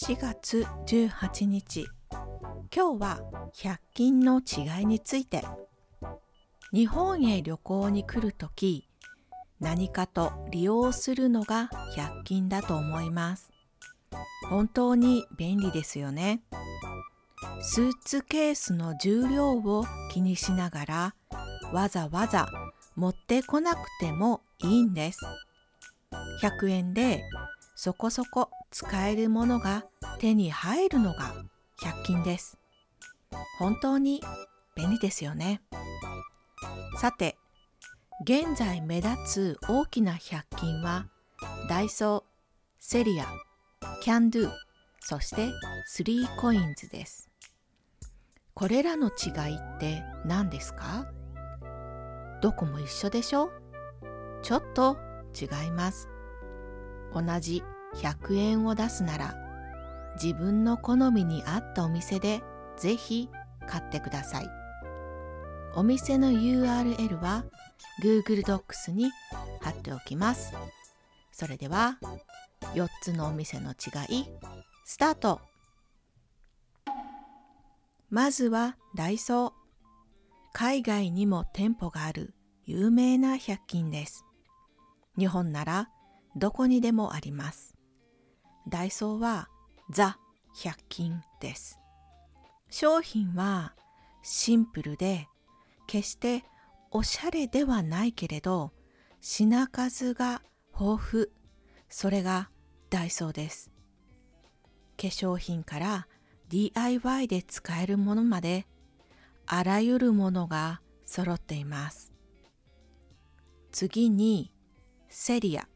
4月18日。今日は100均の違いについて。日本へ旅行に来るとき何かと利用するのが100均だと思います。本当に便利ですよね。スーツケースの重量を気にしながらわざわざ持ってこなくてもいいんです。100円でそこそこ使えるものが手に入るのが100均です。本当に便利ですよね。さて、現在目立つ大きな100均はダイソー、セリア、キャンドゥ、そしてスリーコインズです。これらの違いって何ですか？どこも一緒でしょ？ちょっと違います。同じ100円を出すなら自分の好みに合ったお店でぜひ買ってください。お店の URL は Google Docs に貼っておきます。それでは4つのお店の違いスタートまずはダイソー海外にも店舗がある有名な百均です日本ならどこにでもありますダイソーはザ百均です。商品はシンプルで決しておしゃれではないけれど品数が豊富それがダイソーです。化粧品から DIY で使えるものまであらゆるものが揃っています。次にセリア。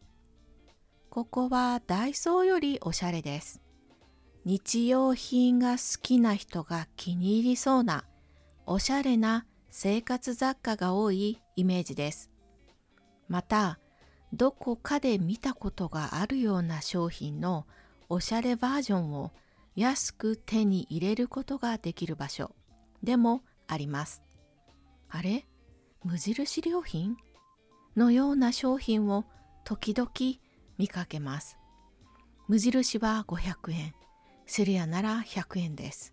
ここはダイソーよりおしゃれです。日用品が好きな人が気に入りそうなおしゃれな生活雑貨が多いイメージです。また、どこかで見たことがあるような商品のおしゃれバージョンを安く手に入れることができる場所でもあります。あれ？無印良品？のような商品を時々見かけます。無印は500円、セリアなら100円です。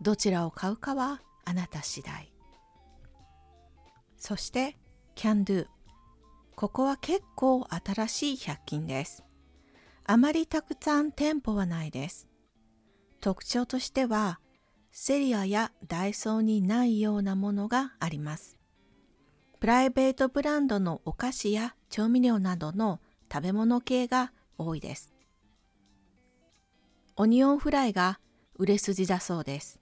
どちらを買うかはあなた次第。そして、キャンドゥ。ここは結構新しい100均です。あまりたくさん店舗はないです。特徴としては、セリアやダイソーにないようなものがあります。プライベートブランドのお菓子や調味料などの食べ物系が多いです。オニオンフライが売れ筋だそうです。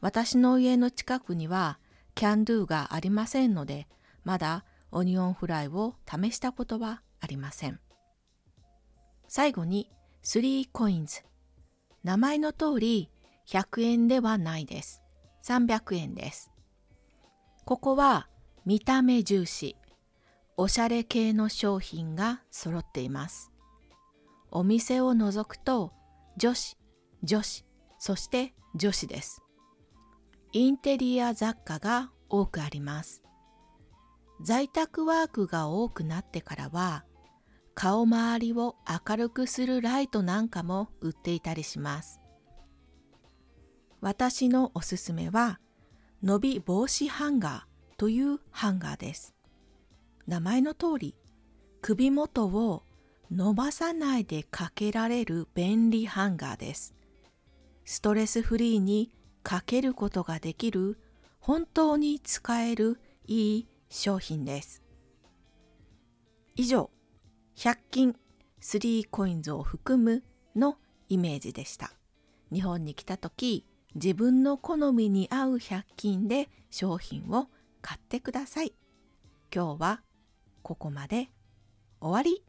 私の家の近くにはキャンドゥがありませんので、まだオニオンフライを試したことはありません。最後に3コインズ。名前の通り100円ではないです。300円です。ここは見た目重視。おしゃれ系の商品が揃っています。お店を覗くと女子、女子、そして女子です。インテリア雑貨が多くあります。在宅ワークが多くなってからは顔周りを明るくするライトなんかも売っていたりします。私のおすすめは伸び防止ハンガーというハンガーです。名前の通り首元を伸ばさないでかけられる便利ハンガーです。ストレスフリーにかけることができる本当に使えるいい商品です。以上、100均3コインズを含むのイメージでした。日本に来た時、自分の好みに合う100均で商品を買ってください。今日はここまで。終わり。